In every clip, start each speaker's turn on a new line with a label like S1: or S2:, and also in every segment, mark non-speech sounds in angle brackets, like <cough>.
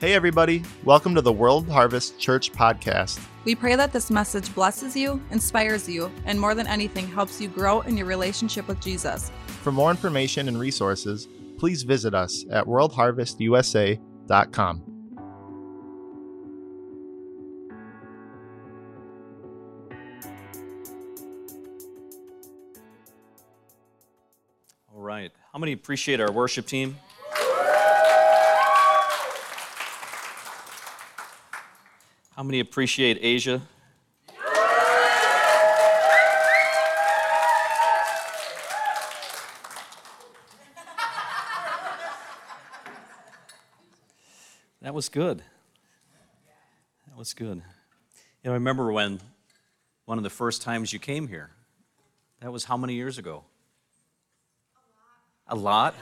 S1: Hey, everybody. Welcome to the World Harvest Church podcast.
S2: We pray that this message blesses you, inspires you, and more than anything, helps you grow in your relationship with Jesus.
S1: For more information and resources, please visit us at worldharvestusa.com.
S3: All right. How many appreciate our worship team? How many appreciate Asia? That was good. That was good. You know, I remember when one of the first times you came here. That was how many years ago? A lot.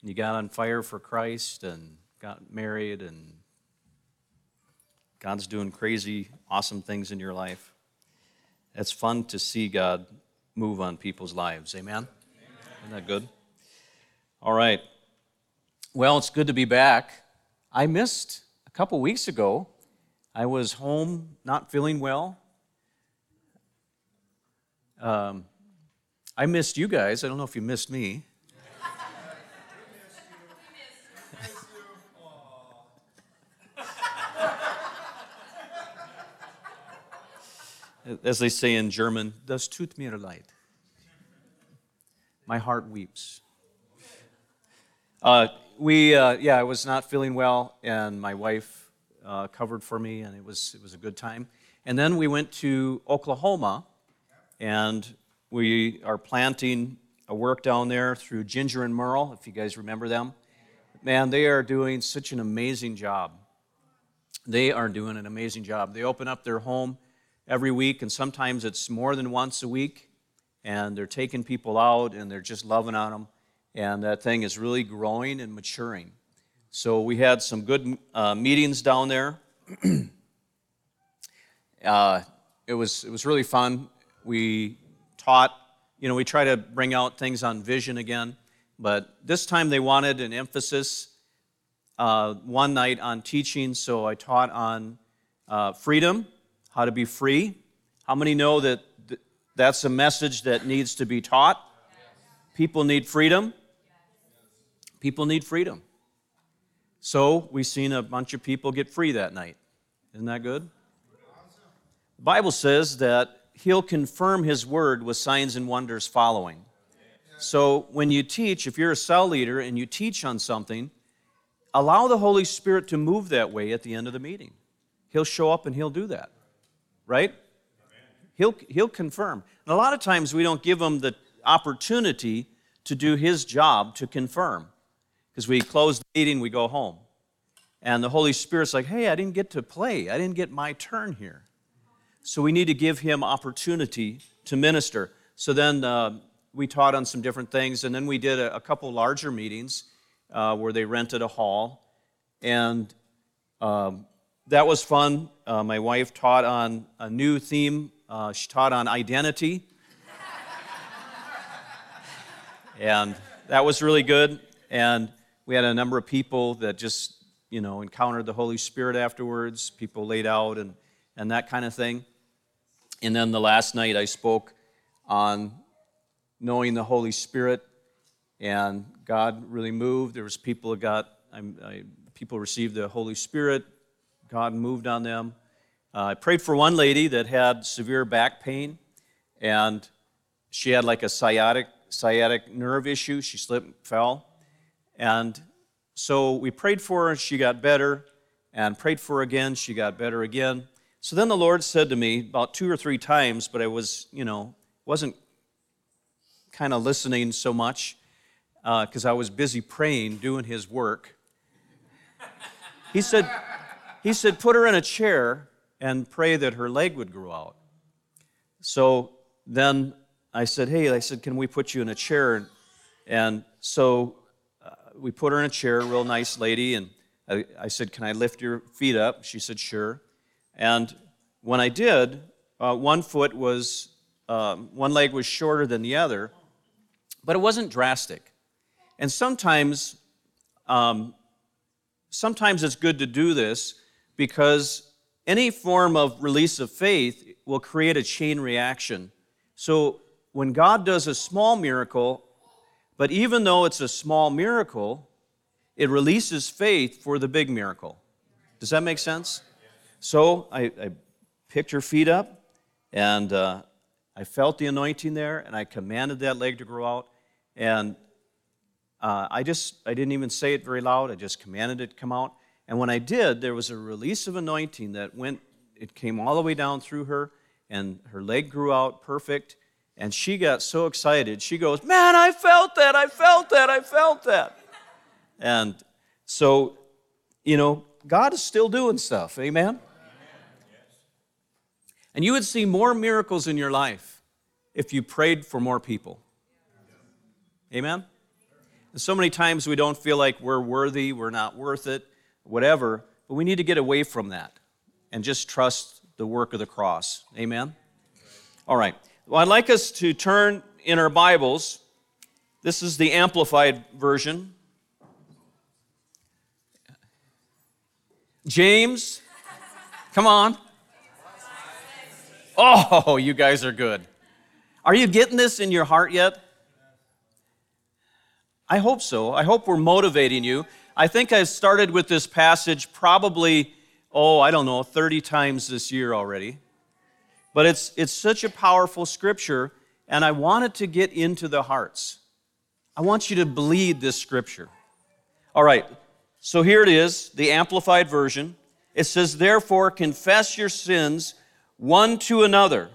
S3: And you got on fire for Christ and got married, and God's doing crazy, awesome things in your life. It's fun to see God move on people's lives. Amen? Amen. Isn't that good? All right. Well, it's good to be back. I missed a couple weeks ago. I was home not feeling well. Um, I missed you guys. I don't know if you missed me. As they say in German, das tut mir leid. My heart weeps. Uh, we, uh, yeah, I was not feeling well, and my wife uh, covered for me, and it was, it was a good time. And then we went to Oklahoma, and we are planting a work down there through Ginger and Merle, if you guys remember them. Man, they are doing such an amazing job. They are doing an amazing job. They open up their home every week, and sometimes it's more than once a week, and they're taking people out and they're just loving on them. And that thing is really growing and maturing. So we had some good uh, meetings down there. <clears throat> uh, it, was, it was really fun. We taught, you know, we try to bring out things on vision again, but this time they wanted an emphasis uh, one night on teaching, so I taught on uh, freedom, how to be free. How many know that th- that's a message that needs to be taught? People need freedom. People need freedom. So we've seen a bunch of people get free that night. Isn't that good? The Bible says that he'll confirm his word with signs and wonders following. So when you teach, if you're a cell leader and you teach on something, allow the Holy Spirit to move that way at the end of the meeting. He'll show up and he'll do that. Right? He'll, he'll confirm. And a lot of times we don't give him the opportunity to do his job to confirm. Because we close the meeting, we go home. And the Holy Spirit's like, hey, I didn't get to play. I didn't get my turn here. So we need to give him opportunity to minister. So then uh, we taught on some different things, and then we did a, a couple larger meetings uh, where they rented a hall. And um, that was fun. Uh, my wife taught on a new theme. Uh, she taught on identity. and that was really good. And we had a number of people that just, you know, encountered the Holy Spirit afterwards. People laid out and, and that kind of thing. And then the last night I spoke on knowing the Holy Spirit, and God really moved. There was people that got, I, I, people received the Holy Spirit. God moved on them. Uh, I prayed for one lady that had severe back pain, and she had like a sciatic sciatic nerve issue. She slipped, and fell, and so we prayed for her. She got better, and prayed for her again. She got better again. So then the Lord said to me about two or three times, but I was, you know, wasn't kind of listening so much because uh, I was busy praying, doing His work. He said, he said, put her in a chair and pray that her leg would grow out. So then I said, hey, I said, can we put you in a chair? And so uh, we put her in a chair, real nice lady, and I, I said, can I lift your feet up? She said, sure. And when I did, uh, one foot was, um, one leg was shorter than the other, but it wasn't drastic. And sometimes um, sometimes it's good to do this because any form of release of faith will create a chain reaction. So when God does a small miracle, but even though it's a small miracle, it releases faith for the big miracle. Does that make sense? So I, I picked her feet up and uh, I felt the anointing there and I commanded that leg to grow out. And uh, I just, I didn't even say it very loud. I just commanded it to come out. And when I did, there was a release of anointing that went, it came all the way down through her, and her leg grew out perfect. And she got so excited. She goes, Man, I felt that, I felt that, I felt that. And so, you know, God is still doing stuff. Amen? And you would see more miracles in your life if you prayed for more people. Amen? And so many times we don't feel like we're worthy, we're not worth it, whatever, but we need to get away from that and just trust the work of the cross. Amen? All right. Well, I'd like us to turn in our Bibles. This is the Amplified Version. James, come on. Oh, you guys are good. Are you getting this in your heart yet? I hope so. I hope we're motivating you. I think I've started with this passage probably, oh, I don't know, 30 times this year already. But it's, it's such a powerful scripture, and I want it to get into the hearts. I want you to bleed this scripture. All right, so here it is, the Amplified Version. It says, Therefore, confess your sins one to another,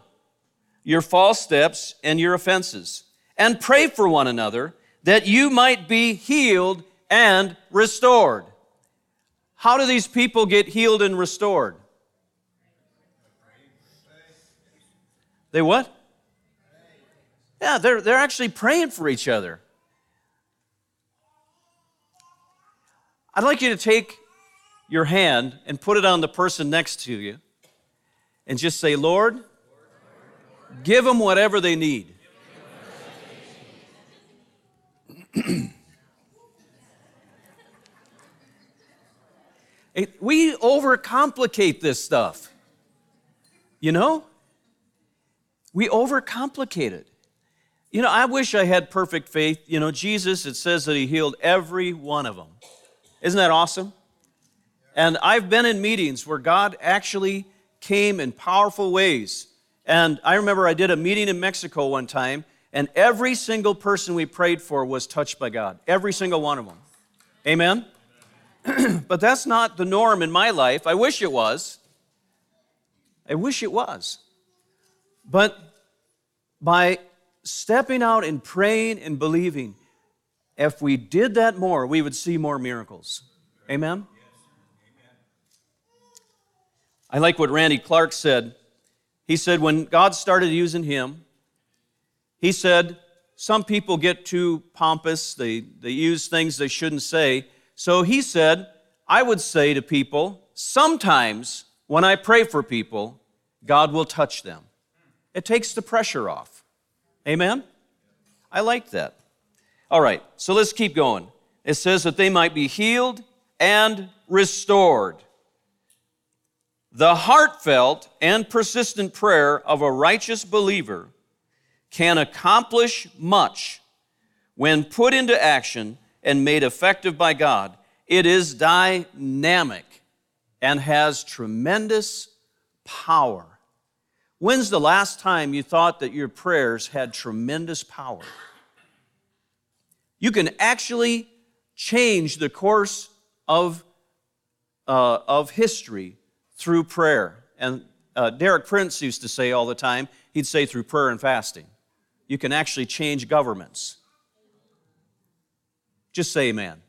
S3: your false steps and your offenses, and pray for one another that you might be healed and restored. How do these people get healed and restored? They what? Yeah, they're, they're actually praying for each other. I'd like you to take your hand and put it on the person next to you and just say, Lord, give them whatever they need. <clears throat> it, we overcomplicate this stuff. You know? We overcomplicate it. You know, I wish I had perfect faith. You know, Jesus, it says that he healed every one of them. Isn't that awesome? And I've been in meetings where God actually came in powerful ways. And I remember I did a meeting in Mexico one time, and every single person we prayed for was touched by God. Every single one of them. Amen? <clears throat> but that's not the norm in my life. I wish it was. I wish it was. But by stepping out and praying and believing, if we did that more, we would see more miracles. Amen? I like what Randy Clark said. He said, when God started using him, he said, some people get too pompous, they, they use things they shouldn't say. So he said, I would say to people, sometimes when I pray for people, God will touch them. It takes the pressure off. Amen? I like that. All right, so let's keep going. It says that they might be healed and restored. The heartfelt and persistent prayer of a righteous believer can accomplish much when put into action and made effective by God. It is dynamic and has tremendous power. When's the last time you thought that your prayers had tremendous power? You can actually change the course of, uh, of history through prayer. And uh, Derek Prince used to say all the time, he'd say through prayer and fasting. You can actually change governments. Just say amen. amen.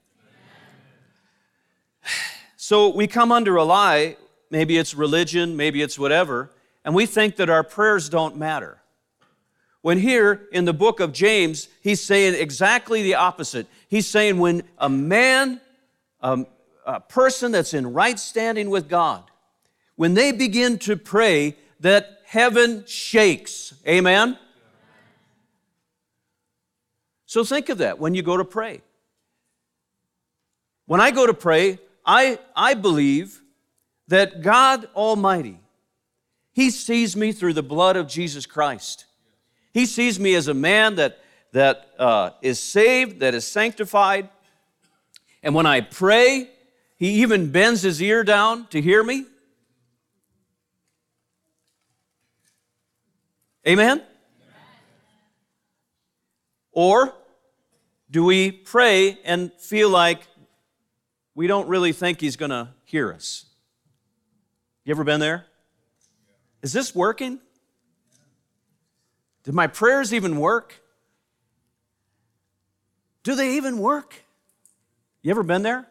S3: So we come under a lie, maybe it's religion, maybe it's whatever, and we think that our prayers don't matter. When here in the book of James, he's saying exactly the opposite. He's saying when a man, um, a person that's in right standing with God, when they begin to pray, that heaven shakes. Amen? So think of that when you go to pray. When I go to pray, I, I believe that God Almighty, He sees me through the blood of Jesus Christ. He sees me as a man that, that uh, is saved, that is sanctified. And when I pray, He even bends His ear down to hear me. Amen? Or do we pray and feel like we don't really think He's going to hear us? You ever been there? Is this working? Did my prayers even work? Do they even work? You ever been there?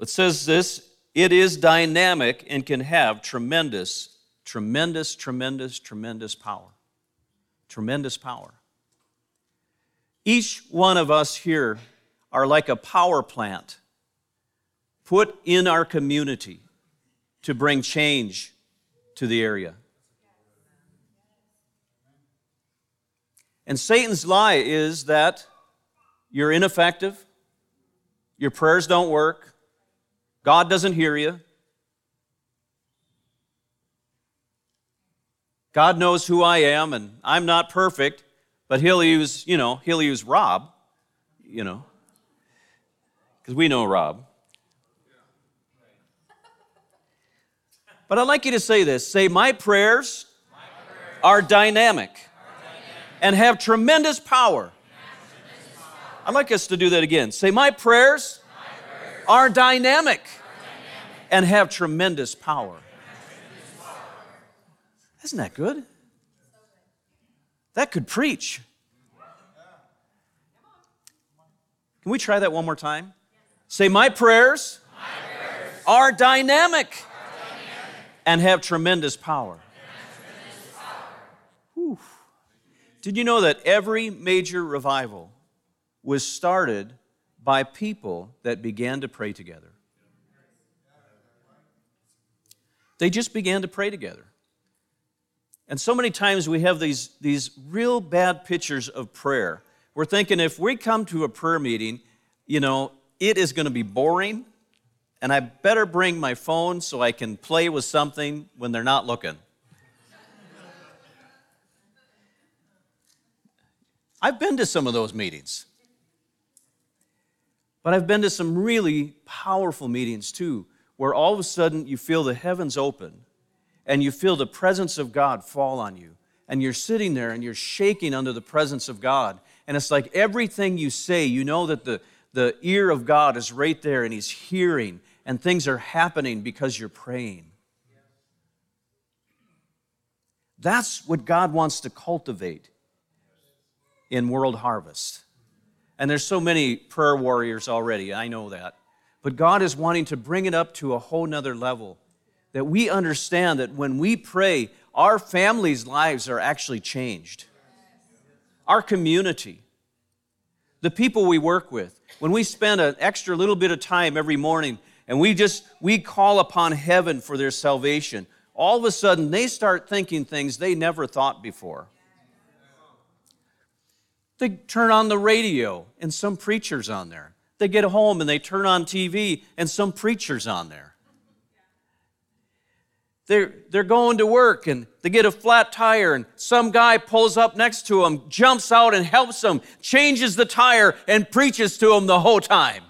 S3: It says this it is dynamic and can have tremendous, tremendous, tremendous, tremendous power. Tremendous power. Each one of us here are like a power plant put in our community to bring change to the area. And Satan's lie is that you're ineffective, your prayers don't work, God doesn't hear you. God knows who I am, and I'm not perfect, but he'll use, you know, he'll use Rob, you know, because we know Rob. But I'd like you to say this say, My prayers, My prayers are, dynamic are dynamic and have tremendous power. I'd like us to do that again. Say, My prayers, My prayers are, dynamic are dynamic and have. Tremendous power. Isn't that good? That could preach. Can we try that one more time? Say, My prayers, My prayers are dynamic and have tremendous power. Did you know that every major revival was started by people that began to pray together? They just began to pray together. And so many times we have these, these real bad pictures of prayer. We're thinking if we come to a prayer meeting, you know, it is going to be boring and I better bring my phone so I can play with something when they're not looking. I've been to some of those meetings. But I've been to some really powerful meetings too, where all of a sudden you feel the heavens open and you feel the presence of God fall on you. And you're sitting there and you're shaking under the presence of God. And it's like everything you say, you know that the, the ear of God is right there and He's hearing and things are happening because you're praying. That's what God wants to cultivate in World Harvest. And there's so many prayer warriors already, I know that. But God is wanting to bring it up to a whole nother level. That we understand that when we pray, our families' lives are actually changed. Our community, the people we work with, when we spend an extra little bit of time every morning and we just we call upon heaven for their salvation all of a sudden they start thinking things they never thought before. They turn on the radio and some preachers on there. They get home and they turn on tv and some preachers on there they're, they're going to work and they get a flat tire and some guy pulls up next to them jumps out and helps them changes the tire and preaches to them the whole time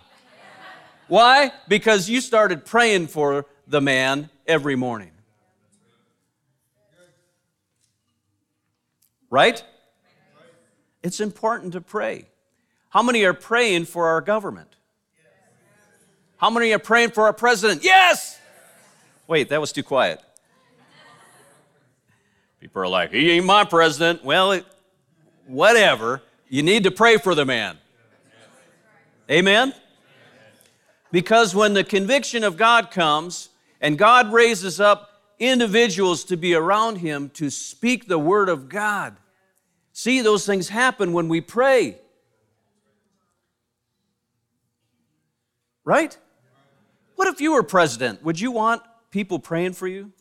S3: why? Because you started praying for the man every morning. Right? It's important to pray. How many are praying for our government? How many are praying for our president? Yes! Wait, that was too quiet. People are like, he ain't my president. Well, it, whatever. You need to pray for the man. Amen? Because when the conviction of God comes and God raises up individuals to be around Him to speak the Word of God, see, those things happen when we pray. Right? What if you were president? Would you want people praying for you?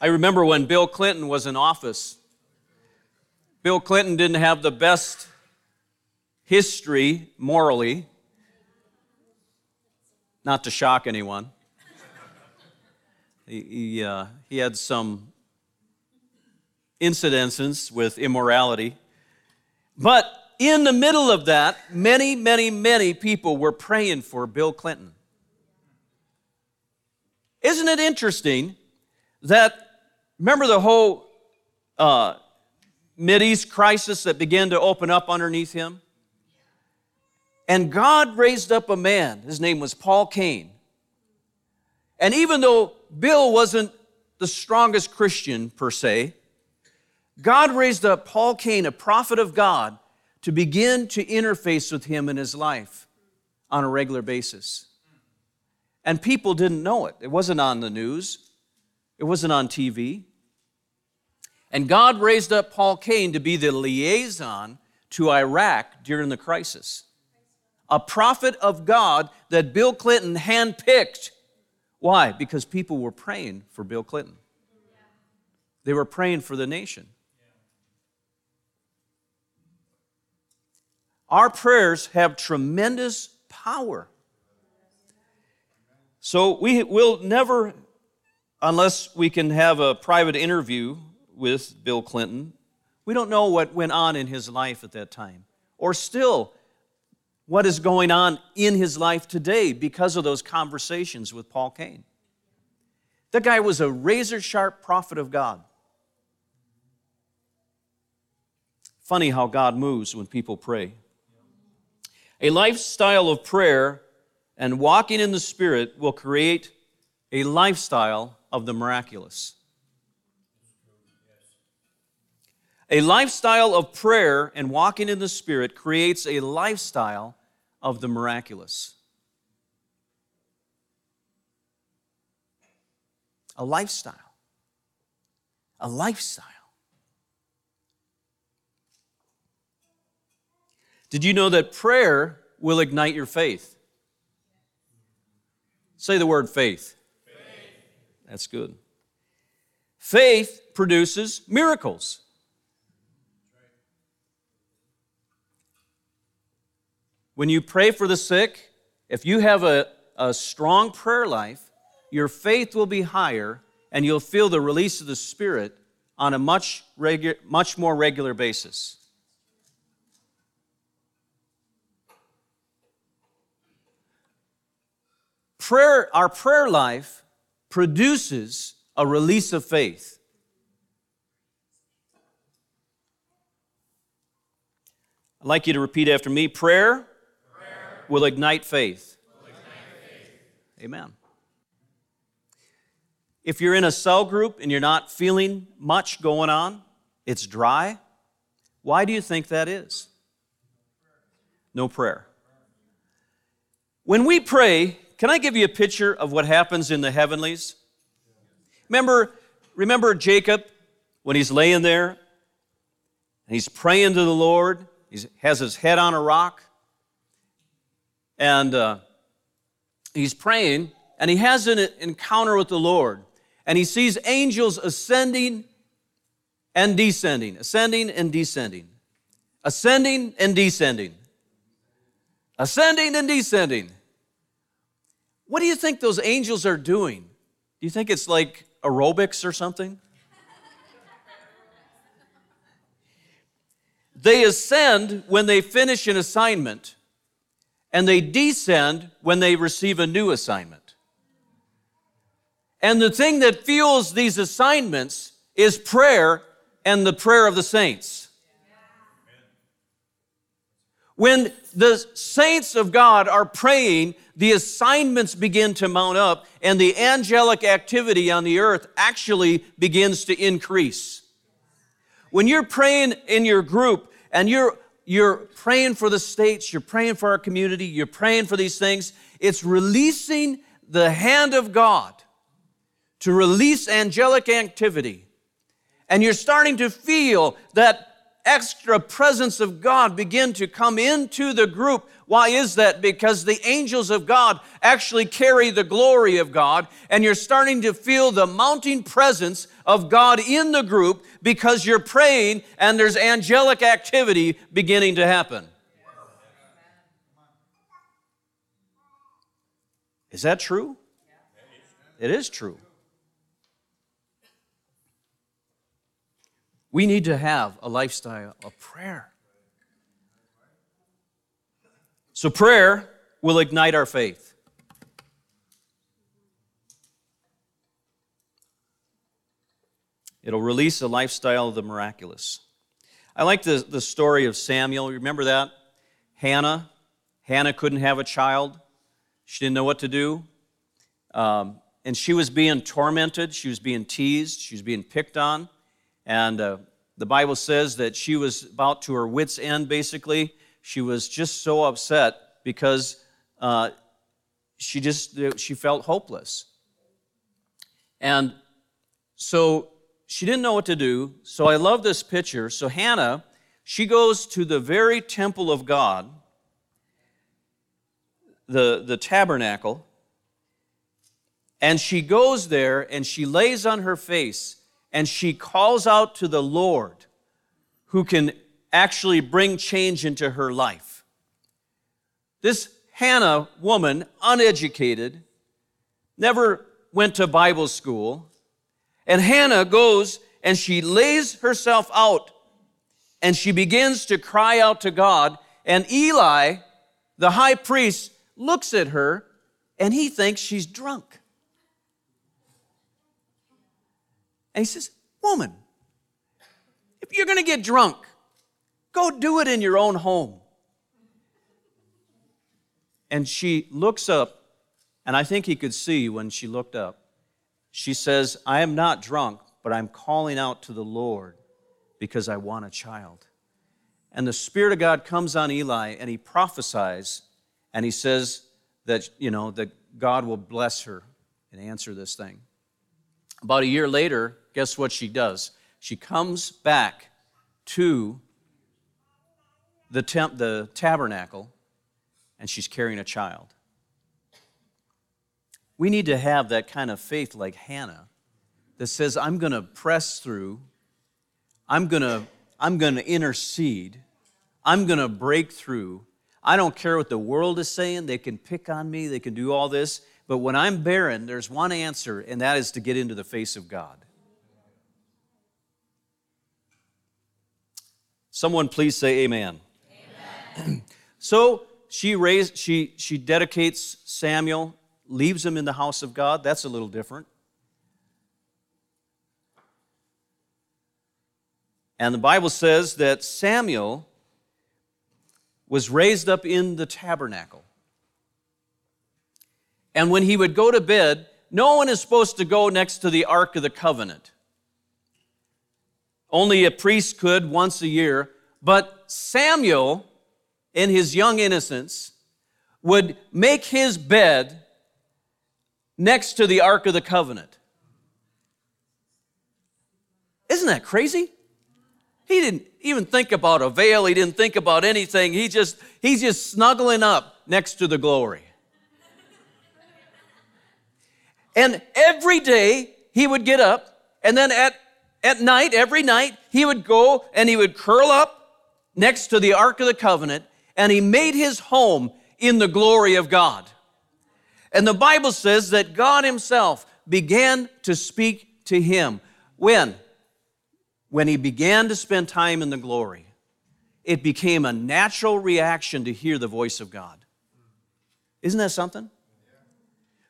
S3: I remember when Bill Clinton was in office, Bill Clinton didn't have the best history morally, not to shock anyone. He, he, uh, he had some incidences with immorality. But in the middle of that, many, many, many people were praying for Bill Clinton. Isn't it interesting that, remember the whole uh, East crisis that began to open up underneath him? And God raised up a man, his name was Paul Cain. And even though Bill wasn't the strongest Christian per se, God raised up Paul Cain, a prophet of God, to begin to interface with him in his life on a regular basis. And people didn't know it. It wasn't on the news, it wasn't on TV. And God raised up Paul Cain to be the liaison to Iraq during the crisis. A prophet of God that Bill Clinton handpicked. Why? Because people were praying for Bill Clinton. They were praying for the nation. Our prayers have tremendous power. So we will never, unless we can have a private interview with Bill Clinton, we don't know what went on in his life at that time, or still what is going on in his life today because of those conversations with Paul Cain. That guy was a razor sharp prophet of God. Funny how God moves when people pray. A lifestyle of prayer and walking in the Spirit will create a lifestyle of the miraculous. A lifestyle of prayer and walking in the Spirit creates a lifestyle of the miraculous. A lifestyle. A lifestyle. Did you know that prayer will ignite your faith? Say the word faith. faith. That's good. Faith produces miracles. When you pray for the sick, if you have a, a strong prayer life, your faith will be higher and you'll feel the release of the Spirit on a much, regu- much more regular basis. prayer, our prayer life produces a release of faith. I'd like you to repeat after me prayer, prayer will, ignite faith. Amen. If you're in a cell group and you're not feeling much going on, it's dry, why do you think that is? No prayer. When we pray, can I give you a picture of what happens in the heavenlies? Remember, remember Jacob when he's laying there and he's praying to the Lord. He has his head on a rock, and uh, he's praying, and he has an encounter with the Lord, and he sees angels ascending and descending, ascending and descending, ascending and descending, ascending and descending. What do you think those angels are doing? Do you think it's like aerobics or something? they ascend when they finish an assignment, and they descend when they receive a new assignment. And the thing that fuels these assignments is prayer and the prayer of the saints. When the saints of God are praying, the assignments begin to mount up, and the angelic activity on the earth actually begins to increase. When you're praying in your group and you're you're praying for the states, you're praying for our community, you're praying for these things, it's releasing the hand of God to release angelic activity. And you're starting to feel that extra presence of God begin to come into the group. Why is that? Because the angels of God actually carry the glory of God, and you're starting to feel the mounting presence of God in the group because you're praying and there's angelic activity beginning to happen. Is that true? It is true. We need to have a lifestyle of prayer. So, prayer will ignite our faith. It'll release a lifestyle of the miraculous. I like the, the story of Samuel. Remember that? Hannah. Hannah couldn't have a child. She didn't know what to do. Um, and she was being tormented. She was being teased. She was being picked on. And uh, the Bible says that she was about to her wits' end, basically. She was just so upset because uh, she just she felt hopeless. And so she didn't know what to do. So I love this picture. So Hannah, she goes to the very temple of God, the, the tabernacle, and she goes there and she lays on her face and she calls out to the Lord who can actually bring change into her life. This Hannah woman, uneducated, never went to Bible school, and Hannah goes and she lays herself out and she begins to cry out to God. And Eli, the high priest, looks at her and he thinks she's drunk. And he says, Woman, if you're going to get drunk, go do it in your own home. And she looks up, and I think he could see when she looked up. She says, I am not drunk, but I'm calling out to the Lord because I want a child. And the Spirit of God comes on Eli, and he prophesies, and he says that, you know, that God will bless her and answer this thing. About a year later, guess what she does? She comes back to the, temp, the tabernacle and she's carrying a child. We need to have that kind of faith like Hannah that says, I'm going to press through, I'm going to I'm going to intercede, I'm going to break through. I don't care what the world is saying, they can pick on me, they can do all this. But when I'm barren, there's one answer, and that is to get into the face of God. Someone please say amen. amen. <clears throat> so she raised, she, she dedicates Samuel, leaves him in the house of God. That's a little different. And the Bible says that Samuel was raised up in the tabernacle. And when he would go to bed, no one is supposed to go next to the Ark of the Covenant. Only a priest could once a year. But Samuel, in his young innocence, would make his bed next to the Ark of the Covenant. Isn't that crazy? He didn't even think about a veil, he didn't think about anything. He just he's just snuggling up next to the glory. And every day he would get up, and then at, at night, every night, he would go and he would curl up next to the Ark of the Covenant, and he made his home in the glory of God. And the Bible says that God Himself began to speak to him. When? When he began to spend time in the glory. It became a natural reaction to hear the voice of God. Isn't that something?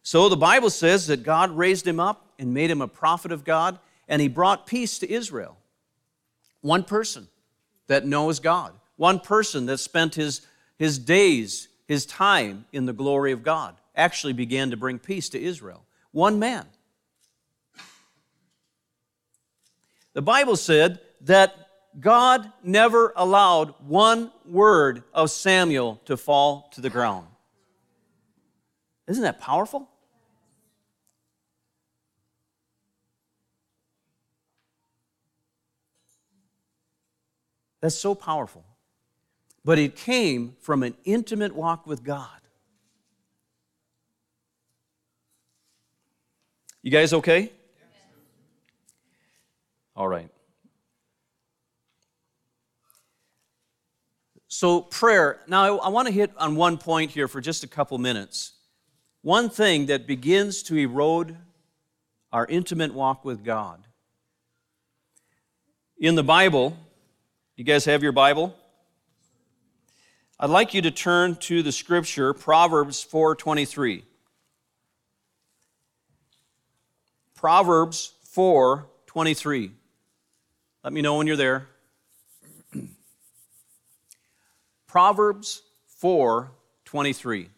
S3: So the Bible says that God raised him up and made him a prophet of God, and he brought peace to Israel. One person that knows God, one person that spent his, his days, his time in the glory of God, actually began to bring peace to Israel. One man. The Bible said that God never allowed one word of Samuel to fall to the ground. Isn't that powerful? That's so powerful. But it came from an intimate walk with God. You guys okay? All right. So, prayer. Now, I, want to hit on one point here for just a couple minutes. One thing that begins to erode our intimate walk with God. In the Bible, you guys have your Bible? I'd like you to turn to the scripture Proverbs 4:23. Proverbs 4:23. Let me know when you're there. <clears throat> Proverbs 4:23.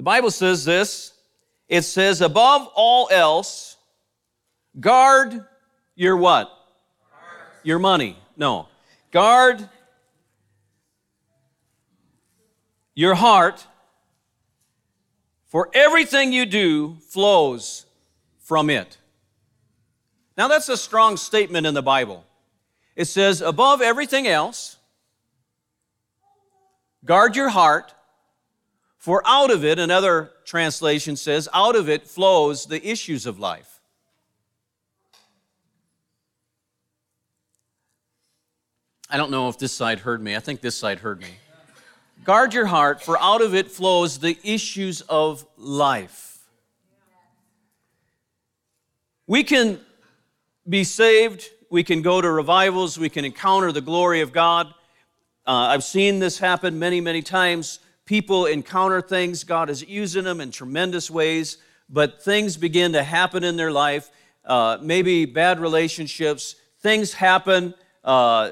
S3: The Bible says this. It says above all else guard your what? Your money. No. Guard your heart, for everything you do flows from it. Now, that's a strong statement in the Bible. It says, above everything else, guard your heart, for out of it, another translation says, out of it flows the issues of life. I don't know if this side heard me. I think this side heard me. Guard your heart, for out of it flows the issues of life. We can be saved, we can go to revivals, we can encounter the glory of God. Uh, I've seen this happen many, many times. People encounter things, God is using them in tremendous ways, but things begin to happen in their life, uh, maybe bad relationships, things happen, uh,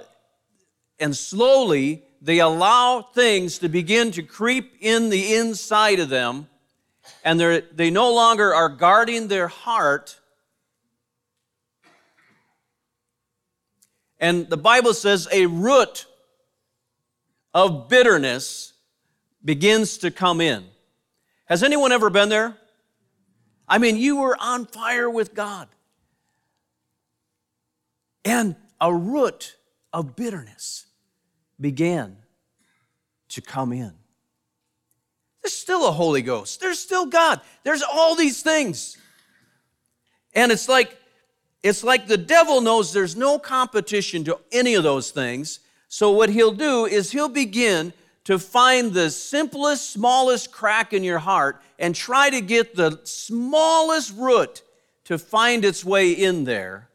S3: and slowly they allow things to begin to creep in the inside of them, and they no longer are guarding their heart. And the Bible says a root of bitterness begins to come in. Has anyone ever been there? I mean, you were on fire with God. And a root of bitterness began to come in. There's still a Holy Ghost. There's still God. There's all these things. And it's like it's like the devil knows there's no competition to any of those things. So what he'll do is he'll begin to find the simplest, smallest crack in your heart and try to get the smallest root to find its way in there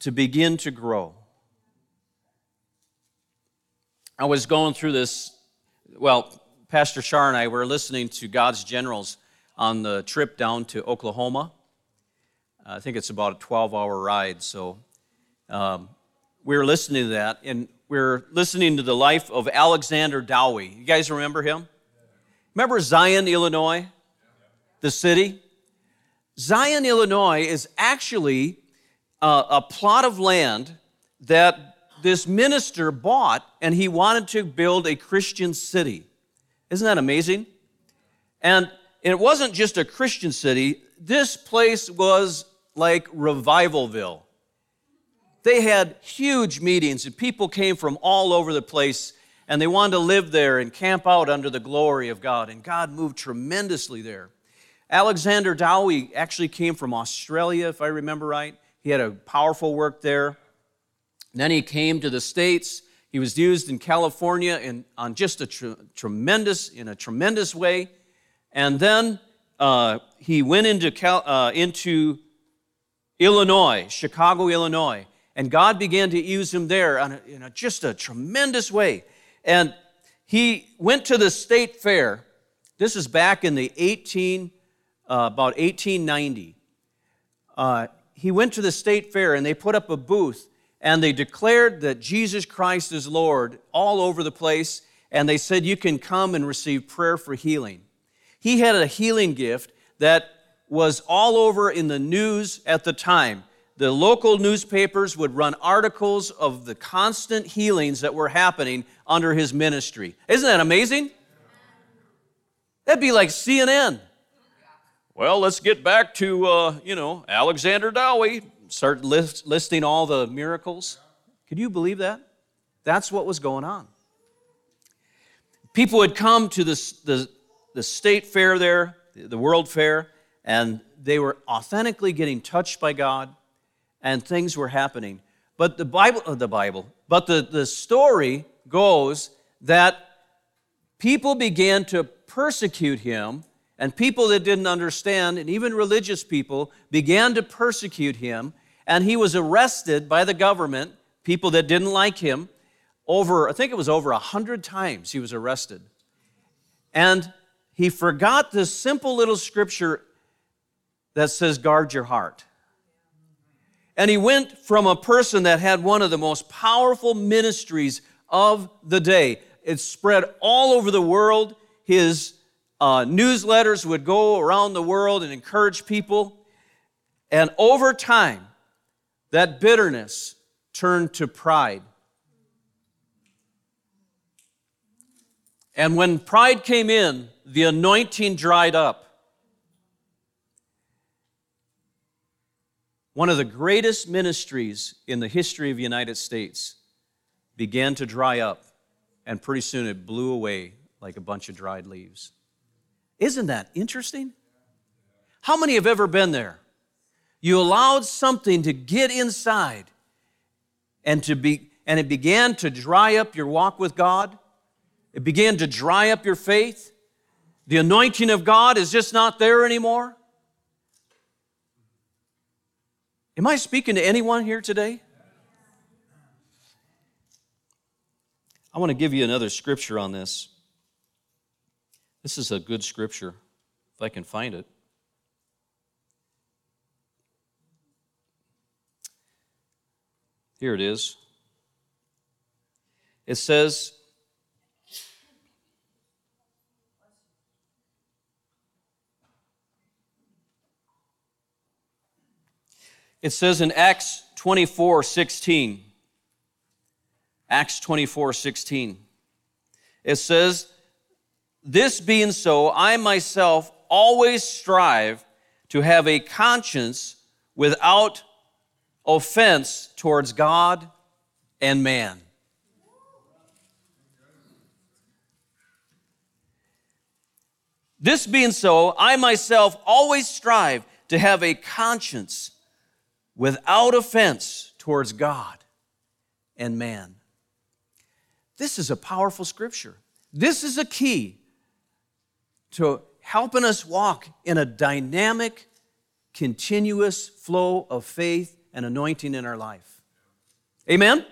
S3: to begin to grow. I was going through this, well, Pastor Shar and I were listening to God's Generals on the trip down to Oklahoma. I think it's about a 12 hour ride, so um, we were listening to that, and we are listening to the life of Alexander Dowie. You guys remember him? Remember Zion, Illinois? The city? Zion, Illinois is actually uh, a plot of land that this minister bought and he wanted to build a Christian city. Isn't that amazing? And it wasn't just a Christian city, this place was like Revivalville. They had huge meetings, and people came from all over the place, and they wanted to live there and camp out under the glory of God. And God moved tremendously there. Alexander Dowie actually came from Australia, if I remember right. He had a powerful work there. Then he came to the States. He was used in California in, on just a tr- tremendous, in a tremendous way. And then uh, he went into, Cal, uh, into Illinois, Chicago, Illinois. And God began to use him there a, in a, just a tremendous way. And he went to the state fair. This is back in the 18, uh, about 1890. Uh, he went to the state fair and they put up a booth and they declared that Jesus Christ is Lord all over the place, and they said, You can come and receive prayer for healing. He had a healing gift that was all over in the news at the time. The local newspapers would run articles of the constant healings that were happening under his ministry. Isn't that amazing? That'd be like CNN. well, let's get back to, uh, you know, Alexander Dowie. Start list, listing all the miracles. Could you believe that? That's what was going on. People would come to the, the state fair there, the World Fair, and they were authentically getting touched by God, and things were happening. But the Bible, uh, the Bible, but the, the story goes that people began to persecute him, and people that didn't understand, and even religious people, began to persecute him, and he was arrested by the government, people that didn't like him, over, I think it was over a hundred times he was arrested. And he forgot this simple little scripture that says, guard your heart. And he went from a person that had one of the most powerful ministries of the day. It spread all over the world. His uh, newsletters would go around the world and encourage people. And over time, that bitterness turned to pride. And when pride came in, the anointing dried up. One of the greatest ministries in the history of the United States began to dry up, and pretty soon it blew away like a bunch of dried leaves. Isn't that interesting? How many have ever been there? You allowed something to get inside and to be and it began to dry up your walk with God. It began to dry up your faith. The anointing of God is just not there anymore. Am I speaking to anyone here today? I want to give you another scripture on this. This is a good scripture, if I can find it. Here it is. It says, It says in Acts 24 16, Acts 24 16, it says, This being so, I myself always strive to have a conscience without offense towards God and man. This being so, I myself always strive to have a conscience without offense towards God and man. This is a powerful scripture. This is a key to helping us walk in a dynamic, continuous flow of faith and anointing in our life. Amen?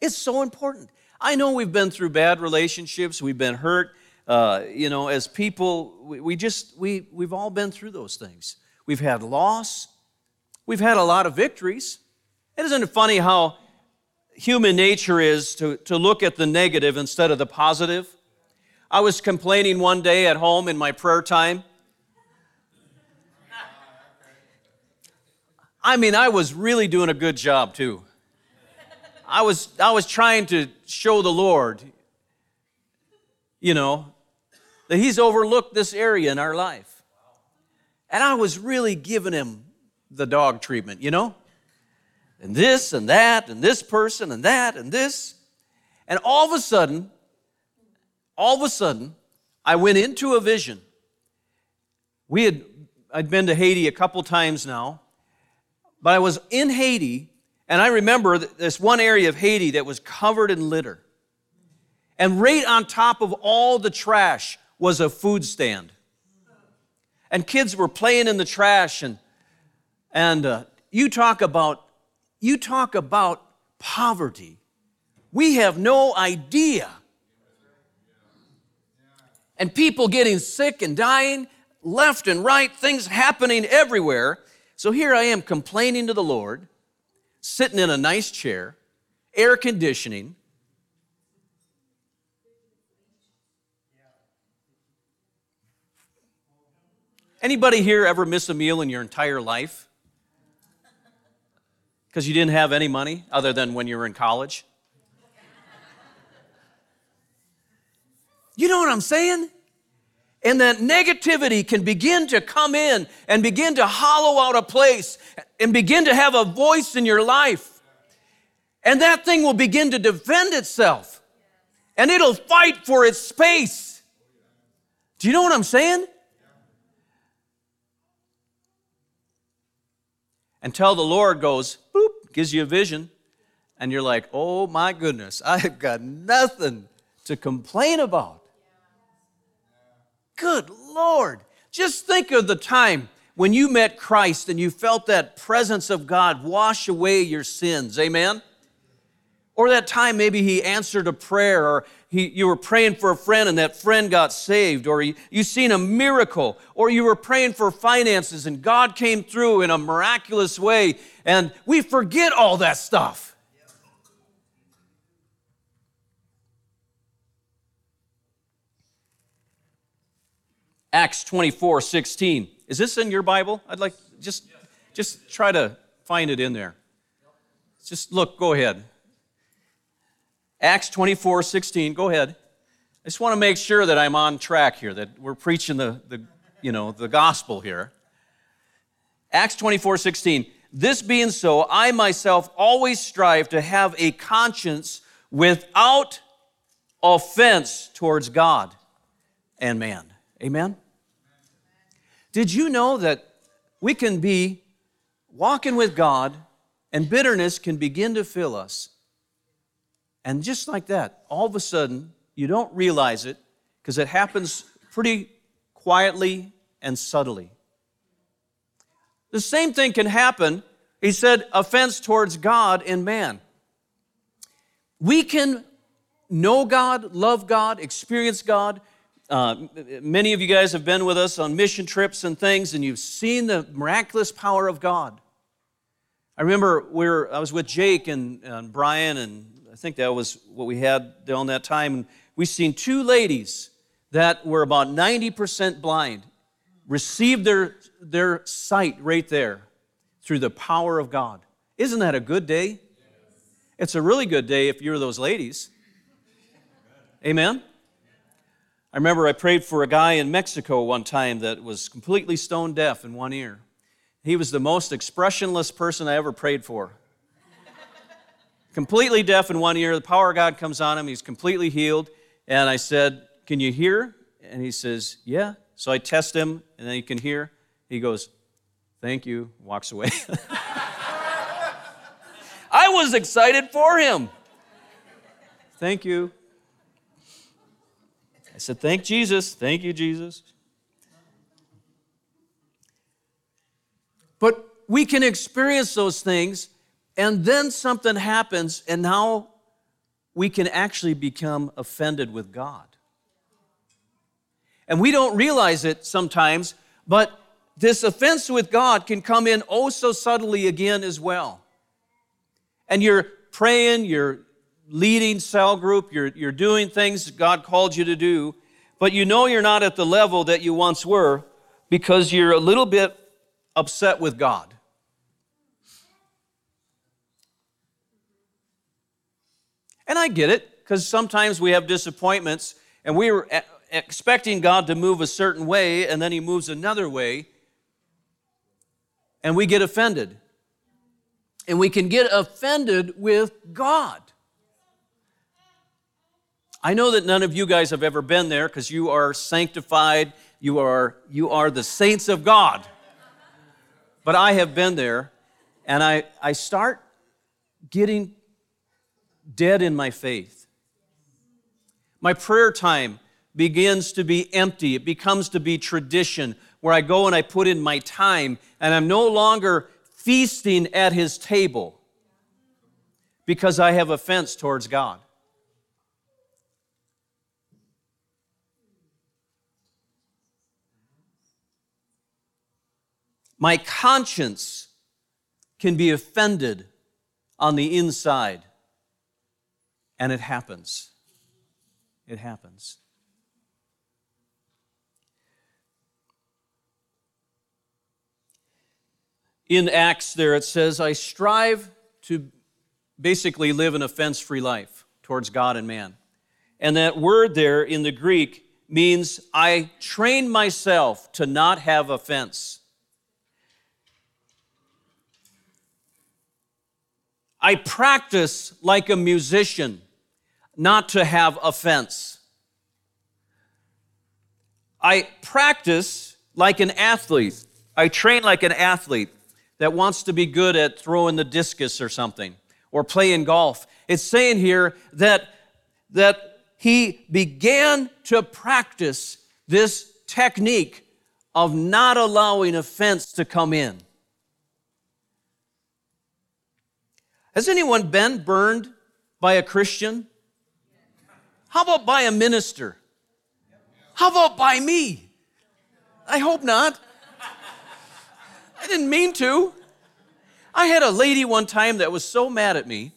S3: It's so important. I know we've been through bad relationships, we've been hurt. Uh, you know, as people, we, we just, we, we've all been through those things. We've had loss, we've had a lot of victories. Isn't it funny how human nature is to, to look at the negative instead of the positive? I was complaining one day at home in my prayer time. I mean, I was really doing a good job too. I was, I was trying to show the Lord, you know, that He's overlooked this area in our life. And I was really giving Him the dog treatment, you know? And this and that, and this person and that and this. And all of a sudden, all of a sudden, I went into a vision. We had, I'd been to Haiti a couple times now, but I was in Haiti, and I remember this one area of Haiti that was covered in litter. And right on top of all the trash was a food stand. And kids were playing in the trash, and, and uh, you talk about you talk about poverty. We have no idea and people getting sick and dying left and right, things happening everywhere. So here I am complaining to the Lord, sitting in a nice chair, air conditioning. Anybody here ever miss a meal in your entire life? Because you didn't have any money other than when you were in college? You know what I'm saying? And that negativity can begin to come in and begin to hollow out a place and begin to have a voice in your life. And that thing will begin to defend itself and it'll fight for its space. Do you know what I'm saying? Until the Lord goes, gives you a vision, and you're like, oh my goodness, <laughs> I've got nothing to complain about. Good Lord. Just think of the time when you met Christ and you felt that presence of God wash away your sins. Amen? Or that time maybe he answered a prayer, or he, you were praying for a friend and that friend got saved, or you, seen a miracle, or you were praying for finances and God came through in a miraculous way, and we forget all that stuff. Acts 24, 16. Is this in your Bible? I'd like just just try to find it in there. Just look, go ahead. Acts 24, 16. Go ahead. I just want to make sure that I'm on track here, that we're preaching the, the you know, the gospel here. Acts 24, 16. This being so, I myself always strive to have a conscience without offense towards God and man. Amen? Did you know that we can be walking with God and bitterness can begin to fill us? And just like that, all of a sudden, you don't realize it because it happens pretty quietly and subtly. The same thing can happen, he said, offense towards God and man. We can know God, love God, experience God. Uh, many of you guys have been with us on mission trips and things, and you've seen the miraculous power of God. I remember we were, I was with Jake and, and Brian and I think that was what we had during that time. And we seen two ladies that were about 90% blind receive their, their sight right there through the power of God. Isn't that a good day? It's a really good day if you're those ladies. Amen? I remember I prayed for a guy in Mexico one time that was completely stone deaf in one ear. He was the most expressionless person I ever prayed for completely deaf in one ear. The power of God comes on him. He's completely healed. And I said, Can you hear? And he says, Yeah. So I test him, and then he can hear. He goes, Thank you, walks away. <laughs> I was excited for him. Thank you. I said, Thank Jesus. Thank you, Jesus. But we can experience those things and then something happens, and now we can actually become offended with God. And we don't realize it sometimes, but this offense with God can come in oh so subtly again as well. And you're praying, you're leading cell group, you're, you're doing things God called you to do, but you know you're not at the level that you once were because you're a little bit upset with God. And I get it, because sometimes we have disappointments and we are expecting God to move a certain way and then He moves another way, and we get offended. And we can get offended with God. I know that none of you guys have ever been there because you are sanctified, you are, you are the saints of God. But I have been there, and I, I start getting dead in my faith. My prayer time begins to be empty. It becomes to be tradition where I go and I put in my time and I'm no longer feasting at his table because I have offense towards God. My conscience can be offended on the inside. And it happens. It happens. In Acts, there it says, I strive to basically live an offense free life towards God and man. And that word there in the Greek means I train myself to not have offense. I practice like a musician not to have offense. I practice like an athlete. I train like an athlete that wants to be good at throwing the discus or something or playing golf. It's saying here that, that he began to practice this technique of not allowing offense to come in. Has anyone been burned by a Christian? How about by a minister? How about by me? I hope not. I didn't mean to. I had a lady one time that was so mad at me.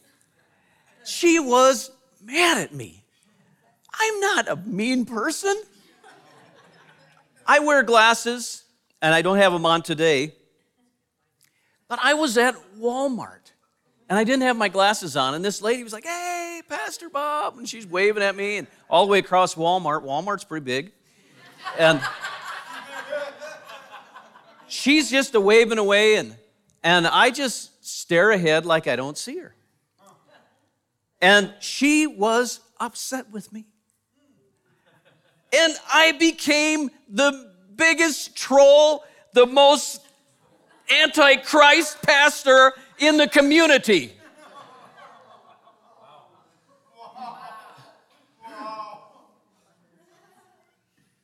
S3: She was mad at me. I'm not a mean person. I wear glasses, and I don't have them on today. But I was at Walmart, and I didn't have my glasses on, and this lady was like, Hey, Pastor Bob, and she's waving at me, and all the way across Walmart. Walmart's pretty big. And she's just a waving away, and, and I just stare ahead like I don't see her. And she was upset with me. And I became the biggest troll, the most antichrist pastor in the community.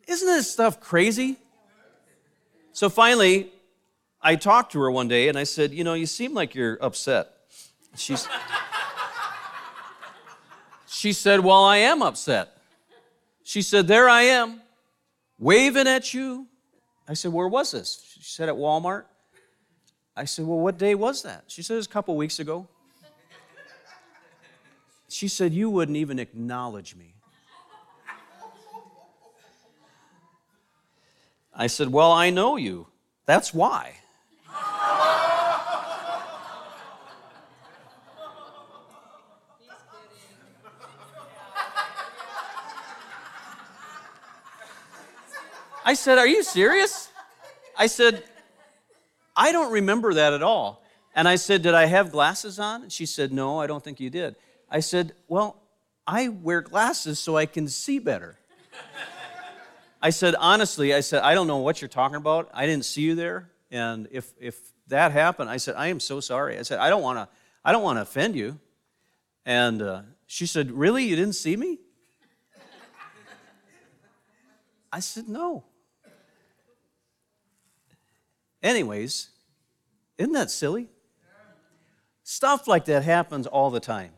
S3: Isn't this stuff crazy? So finally, I talked to her one day and I said, You know, you seem like you're upset. She's, she said, Well, I am upset. She said, There I am, waving at you. I said, Where was this? She said, At Walmart. I said, Well, what day was that? She said, It was a couple weeks ago. She said, You wouldn't even acknowledge me. I said, Well, I know you. That's why. I said, Are you serious? I said, I don't remember that at all. And I said, Did I have glasses on? And she said, No, I don't think you did. I said, Well, I wear glasses so I can see better. I said, honestly, I said, I don't know what you're talking about. I didn't see you there. And if, if that happened, I said, I am so sorry. I said, I don't want to, I don't want to offend you. And uh, she said, Really? You didn't see me? I said, No. Anyways, isn't that silly? Stuff like that happens all the time.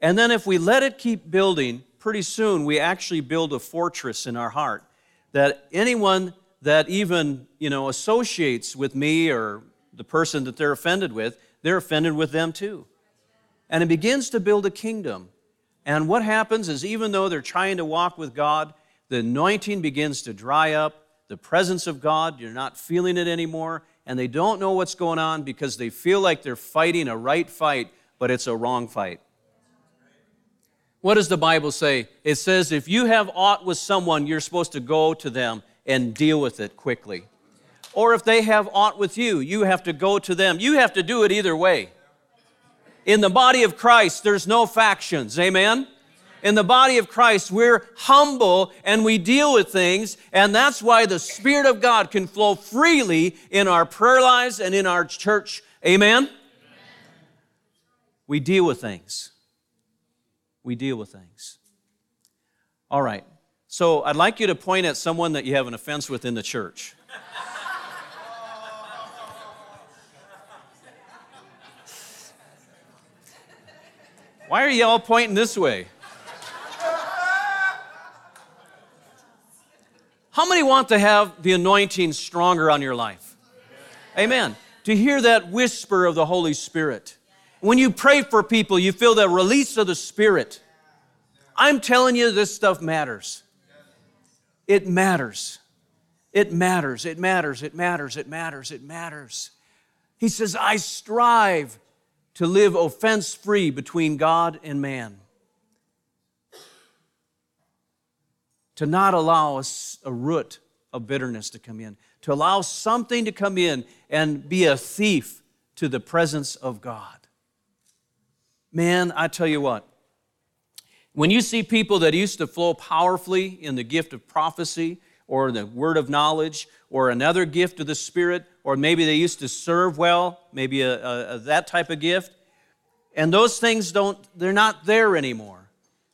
S3: And then if we let it keep building, pretty soon we actually build a fortress in our heart that anyone that even, you know, associates with me or the person that they're offended with, they're offended with them too. And it begins to build a kingdom. And what happens is even though they're trying to walk with God, the anointing begins to dry up the presence of God, you're not feeling it anymore, and they don't know what's going on because they feel like they're fighting a right fight, but it's a wrong fight. What does the Bible say? It says if you have aught with someone, you're supposed to go to them and deal with it quickly. Or if they have aught with you, you have to go to them. You have to do it either way. In the body of Christ, there's no factions. Amen? In the body of Christ, we're humble and we deal with things, and that's why the Spirit of God can flow freely in our prayer lives and in our church. Amen? Amen. We deal with things. We deal with things. All right. So I'd like you to point at someone that you have an offense with in the church. Why are you all pointing this way? How many want to have the anointing stronger on your life? Amen. To hear that whisper of the Holy Spirit. When you pray for people, you feel the release of the Spirit. I'm telling you, this stuff matters. It matters. It matters. It matters. It matters. It matters. It matters. He says, I strive to live offense free between God and man. To not allow a, a root of bitterness to come in, to allow something to come in and be a thief to the presence of God. Man, I tell you what, when you see people that used to flow powerfully in the gift of prophecy or the word of knowledge or another gift of the Spirit, or maybe they used to serve well, maybe a, a, a, that type of gift, and those things don't, they're not there anymore.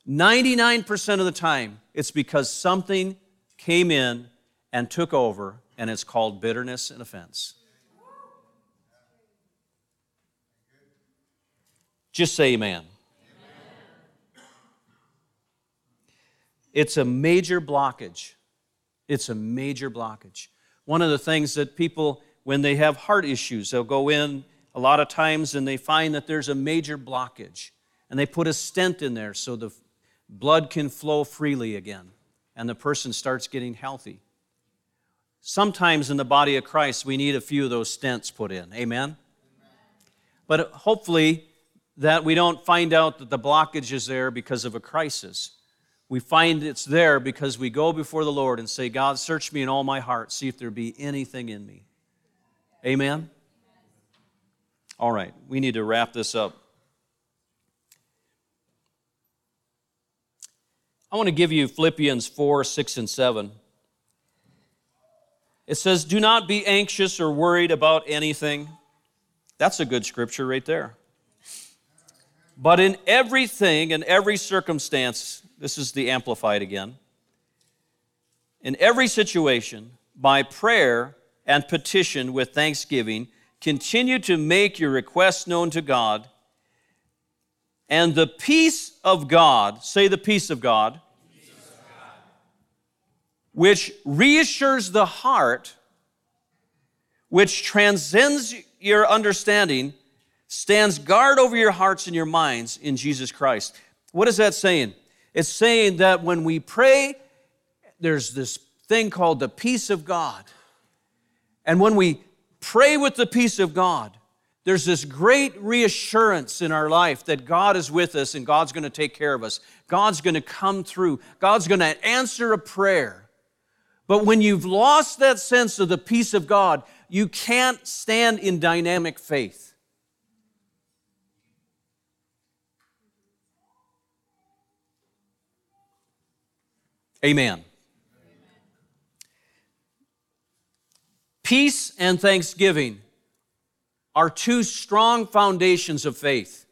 S3: 99% of the time, it's because something came in and took over, and it's called bitterness and offense. Just say amen. It's a major blockage. It's a major blockage. One of the things that people, when they have heart issues, they'll go in a lot of times and they find that there's a major blockage. And they put a stent in there so the blood can flow freely again and the person starts getting healthy. Sometimes in the body of Christ, we need a few of those stents put in. Amen? But hopefully, that we don't find out that the blockage is there because of a crisis. We find it's there because we go before the Lord and say, God, search me in all my heart, see if there be anything in me. Amen? All right, we need to wrap this up. I want to give you Philippians 4, 6, and 7. It says, Do not be anxious or worried about anything. That's a good scripture right there. But in everything, in every circumstance, this is the Amplified again, in every situation, by prayer and petition with thanksgiving, continue to make your requests known to God, and the peace of God, say the peace of God, which reassures the heart, which transcends your understanding, stands guard over your hearts and your minds in Jesus Christ. What is that saying? It's saying that when we pray, there's this thing called the peace of God. And when we pray with the peace of God, there's this great reassurance in our life that God is with us and God's going to take care of us. God's going to come through. God's going to answer a prayer. But when you've lost that sense of the peace of God, you can't stand in dynamic faith. Amen. Peace and thanksgiving are two strong foundations of faith.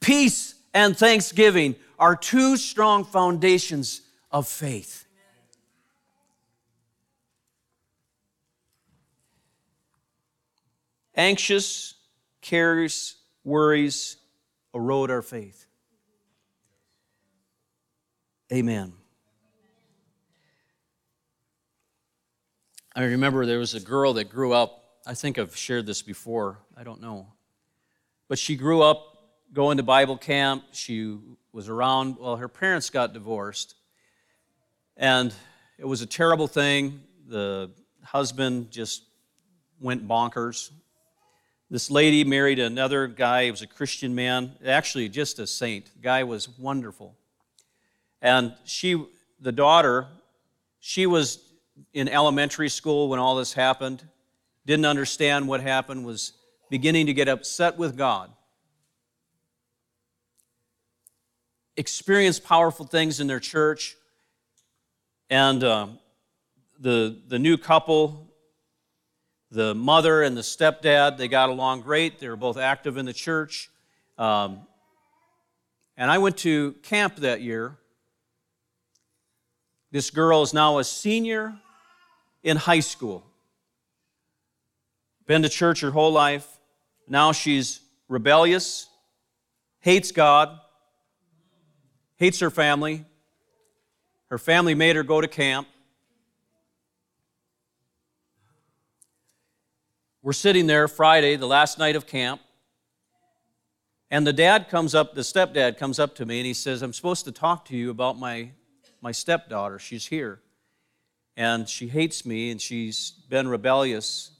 S3: Peace and thanksgiving are two strong foundations of faith. Anxious, cares, worries erode our faith. Amen. I remember there was a girl that grew up, I think I've shared this before, I don't know. But she grew up going to Bible camp. She was around, well, her parents got divorced. And it was a terrible thing. The husband just went bonkers. This lady married another guy, he was a Christian man, actually just a saint. The guy was wonderful. And she, the daughter, she was in elementary school when all this happened, didn't understand what happened, was beginning to get upset with God. Experienced powerful things in their church. And uh, the, the new couple, the mother and the stepdad, they got along great. They were both active in the church. Um, and I went to camp that year this girl is now a senior in high school. Been to church her whole life. Now she's rebellious, hates God, hates her family. Her family made her go to camp. We're sitting there Friday, the last night of camp, and the dad comes up, the stepdad comes up to me, and he says, I'm supposed to talk to you about my my stepdaughter. She's here. And she hates me and she's been rebellious.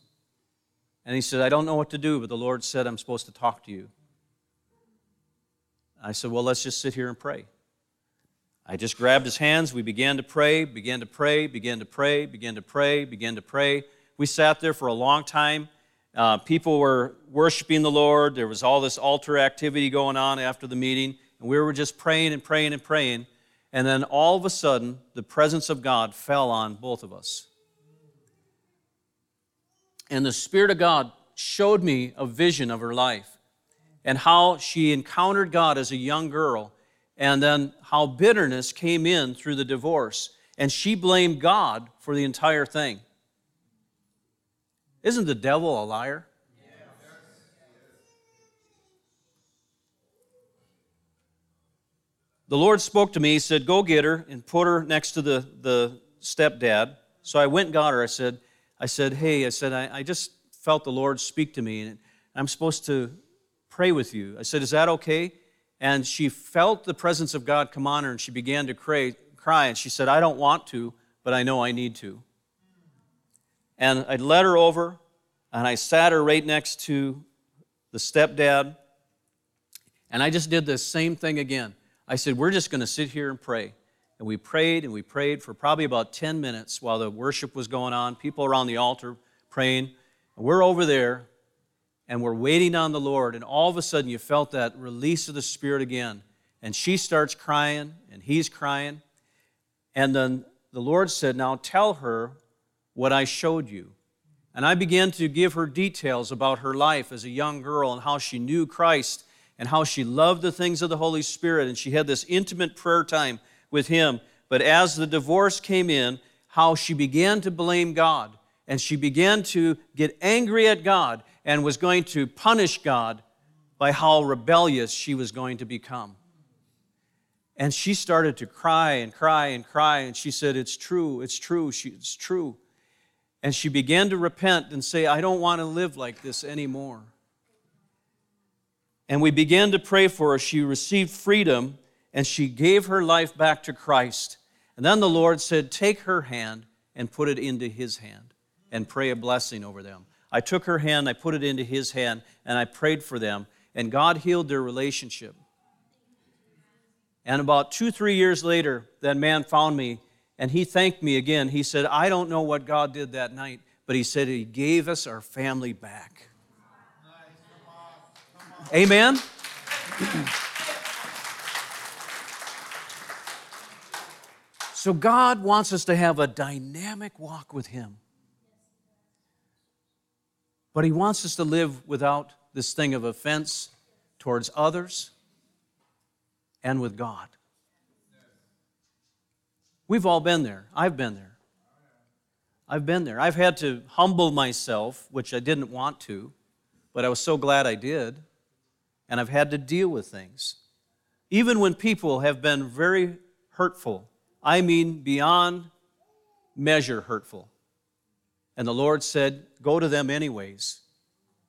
S3: And he said, I don't know what to do, but the Lord said I'm supposed to talk to you. I said, Well, let's just sit here and pray. I just grabbed his hands. We began to pray, began to pray, began to pray, began to pray, began to pray. We sat there for a long time. Uh, people were worshiping the Lord. There was all this altar activity going on after the meeting. And we were just praying and praying and praying. And then all of a sudden, the presence of God fell on both of us. And the Spirit of God showed me a vision of her life and how she encountered God as a young girl and then how bitterness came in through the divorce. And she blamed God for the entire thing. Isn't the devil a liar? The Lord spoke to me. He said, Go get her and put her next to the, the stepdad. So I went and got her. I said, I said, Hey, I said, I, I just felt the Lord speak to me, and I'm supposed to pray with you. I said, Is that okay? and she felt the presence of God come on her and she began to cry, cry and she said, I don't want to, but I know I need to. And I led her over and I sat her right next to the stepdad and I just did the same thing again. I said, We're just going to sit here and pray. And we prayed and we prayed for probably about 10 minutes while the worship was going on. People around the altar praying. And we're over there and we're waiting on the Lord, and all of a sudden you felt that release of the Spirit again. And she starts crying, and he's crying. And then the Lord said, Now tell her what I showed you. And I began to give her details about her life as a young girl and how she knew Christ and how she loved the things of the Holy Spirit. And she had this intimate prayer time with Him. But as the divorce came in, how she began to blame God and she began to get angry at God and was going to punish God by how rebellious she was going to become. And she started to cry and cry and cry, and she said, It's true, it's true, it's true. And she began to repent and say, I don't want to live like this anymore. And we began to pray for her. She received freedom and she gave her life back to Christ. And then the Lord said, Take her hand and put it into his hand and pray a blessing over them. I took her hand, I put it into his hand, and I prayed for them, and God healed their relationship. And about two, three years later, that man found me and he thanked me again. He said, I don't know what God did that night, but he said he gave us our family back. Amen? <clears throat> so God wants us to have a dynamic walk with him. But He wants us to live without this thing of offense towards others and with God. We've all been there. I've been there. I've been there. I've had to humble myself, which I didn't want to, but I was so glad I did. And I've had to deal with things. Even when people have been very hurtful, I mean beyond measure hurtful. And the Lord said, Go to them anyways.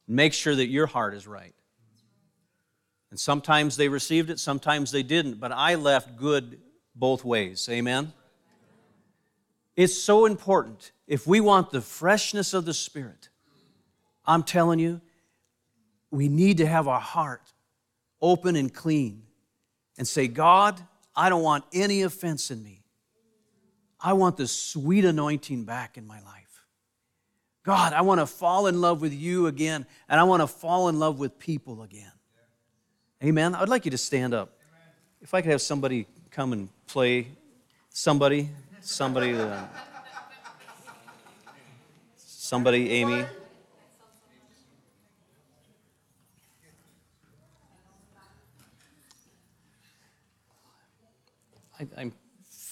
S3: Make sure that your heart is right. And sometimes they received it, sometimes they didn't, but I left good both ways. Amen? It's so important. If we want the freshness of the Spirit, I'm telling you, we need to have our heart open and clean and say, God, I don't want any offense in me. I want the sweet anointing back in my life. God, I want to fall in love with you again, and I want to fall in love with people again. Amen. I'd like you to stand up. If I could have somebody come and play, somebody, somebody, uh, somebody, Amy. I, I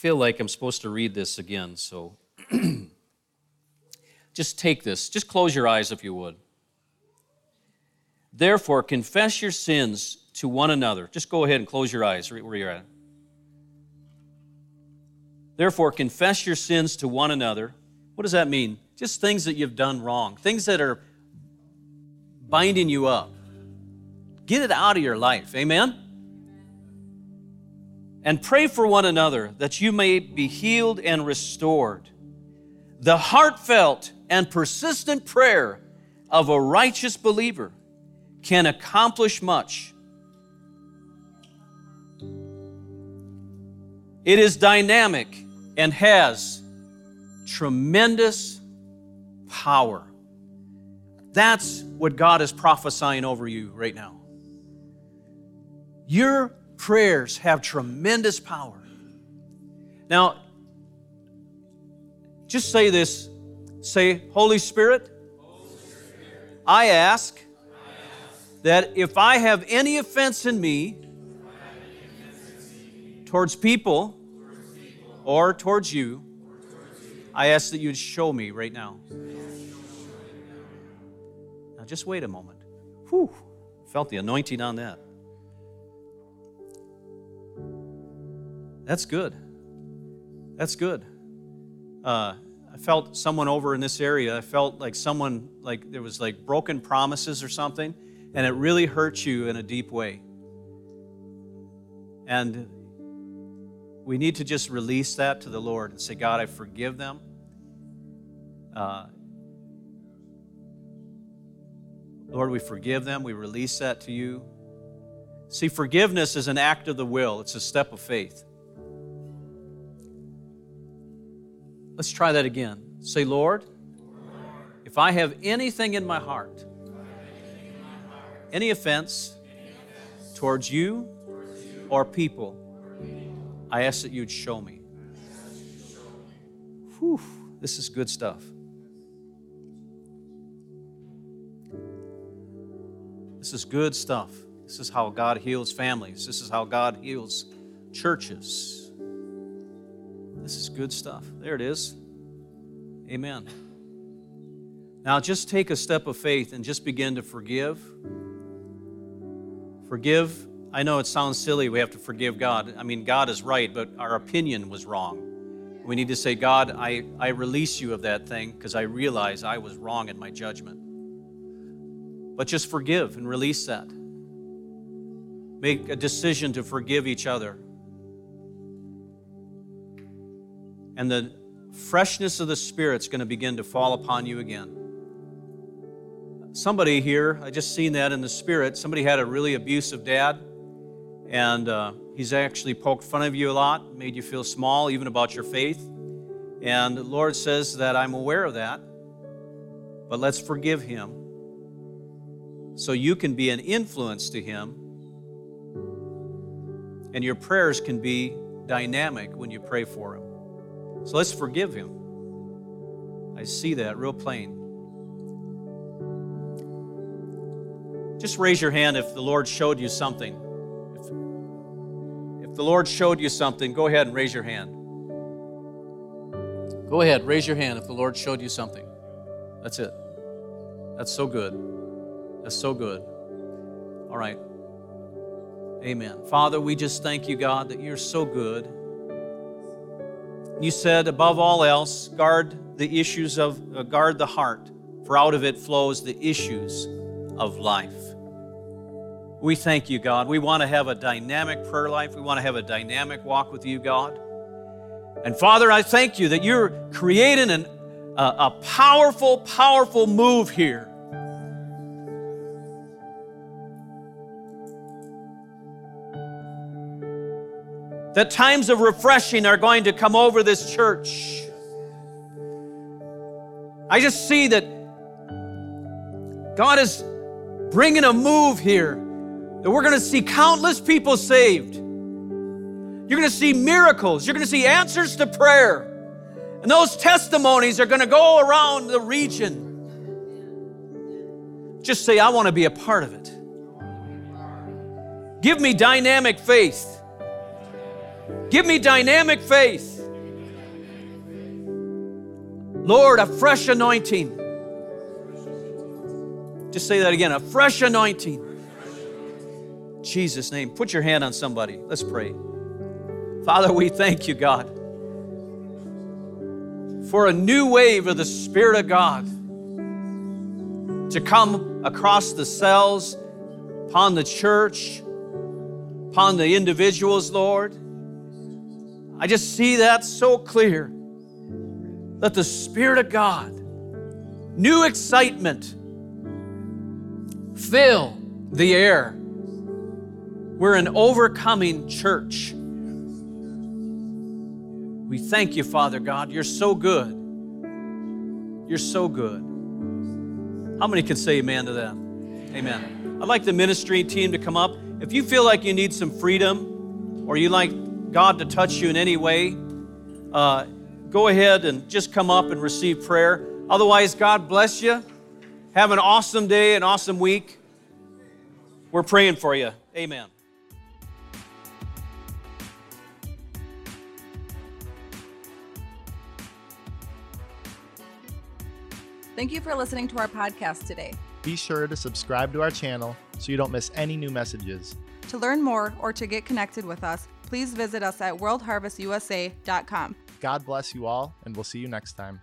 S3: feel like I'm supposed to read this again, so. <clears throat> Just take this. Just close your eyes if you would. Therefore, confess your sins to one another. Just go ahead and close your eyes where you're at. Therefore, confess your sins to one another. What does that mean? Just things that you've done wrong, things that are binding you up. Get it out of your life. Amen? And pray for one another that you may be healed and restored. The heartfelt and persistent prayer of a righteous believer can accomplish much. It is dynamic and has tremendous power. That's what God is prophesying over you right now. Your prayers have tremendous power. Now, just say this say, Holy Spirit, I ask that if I have any offense in me towards people or towards you, I ask that you'd show me right now. Now, just wait a moment. Whew, felt the anointing on that. That's good. That's good. Uh, I felt someone over in this area. I felt like someone, like there was like broken promises or something, and it really hurt you in a deep way. And we need to just release that to the Lord and say, God, I forgive them. Uh, Lord, we forgive them. We release that to you. See, forgiveness is an act of the will, it's a step of faith. Let's try that again. Say, Lord, if I have anything in my heart, any offense towards you or people, I ask that you'd show me. Whew, this is good stuff. This is good stuff. This is how God heals families. This is how God heals churches. This is good stuff. There it is. Amen. Now just take a step of faith and just begin to forgive. Forgive. I know it sounds silly, we have to forgive God. I mean, God is right, but our opinion was wrong. We need to say, God, I, I release you of that thing because I realize I was wrong in my judgment. But just forgive and release that. Make a decision to forgive each other. And the freshness of the Spirit's going to begin to fall upon you again. Somebody here, I just seen that in the Spirit, somebody had a really abusive dad, and uh, he's actually poked fun of you a lot, made you feel small, even about your faith. And the Lord says that I'm aware of that, but let's forgive him so you can be an influence to him, and your prayers can be dynamic when you pray for him. So let's forgive him. I see that real plain. Just raise your hand if the Lord showed you something. If, if the Lord showed you something, go ahead and raise your hand. Go ahead, raise your hand if the Lord showed you something. That's it. That's so good. That's so good. All right. Amen. Father, we just thank you, God, that you're so good. You said, above all else, guard the issues of, uh, guard the heart, for out of it flows the issues of life. We thank you, God. We want to have a dynamic prayer life. We want to have a dynamic walk with you, God. And Father, I thank you that you're creating an, a, a powerful, powerful move here that times of refreshing are going to come over this church. I just see that God is bringing a move here, that we're going to see countless people saved. You're going to see miracles, you're going to see answers to prayer. And those testimonies are going to go around the region. Just say, I want to be a part of it. Give me dynamic faith. Give me dynamic faith. Lord, a fresh anointing. Just say that again a fresh anointing. Jesus' name. Put your hand on somebody. Let's pray. Father, we thank you, God, for a new wave of the Spirit of God to come across the cells, upon the church, upon the individuals, Lord. I just see that so clear. That the Spirit of God, new excitement, fill the air. We're an overcoming church. We thank you, Father God. You're so good. You're so good. How many can say amen to that? Amen. I'd like the ministry team to come up. If you feel like you need some freedom or you like God to touch you in any way, uh, go ahead and just come up and receive prayer. Otherwise, God bless you. Have an awesome day, an awesome week. We're praying for you. Amen.
S2: Thank you for listening to our podcast today.
S1: Be sure to subscribe to our channel so you don't miss any new messages.
S2: To learn more or to get connected with us, please visit us at worldharvestusa.com.
S1: God bless you all, and we'll see you next time.